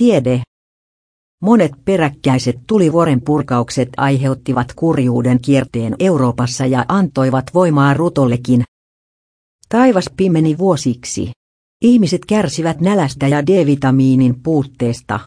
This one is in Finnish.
Tiede. Monet peräkkäiset tulivuoren purkaukset aiheuttivat kurjuuden kierteen Euroopassa ja antoivat voimaa rutollekin. Taivas pimeni vuosiksi. Ihmiset kärsivät nälästä ja D-vitamiinin puutteesta.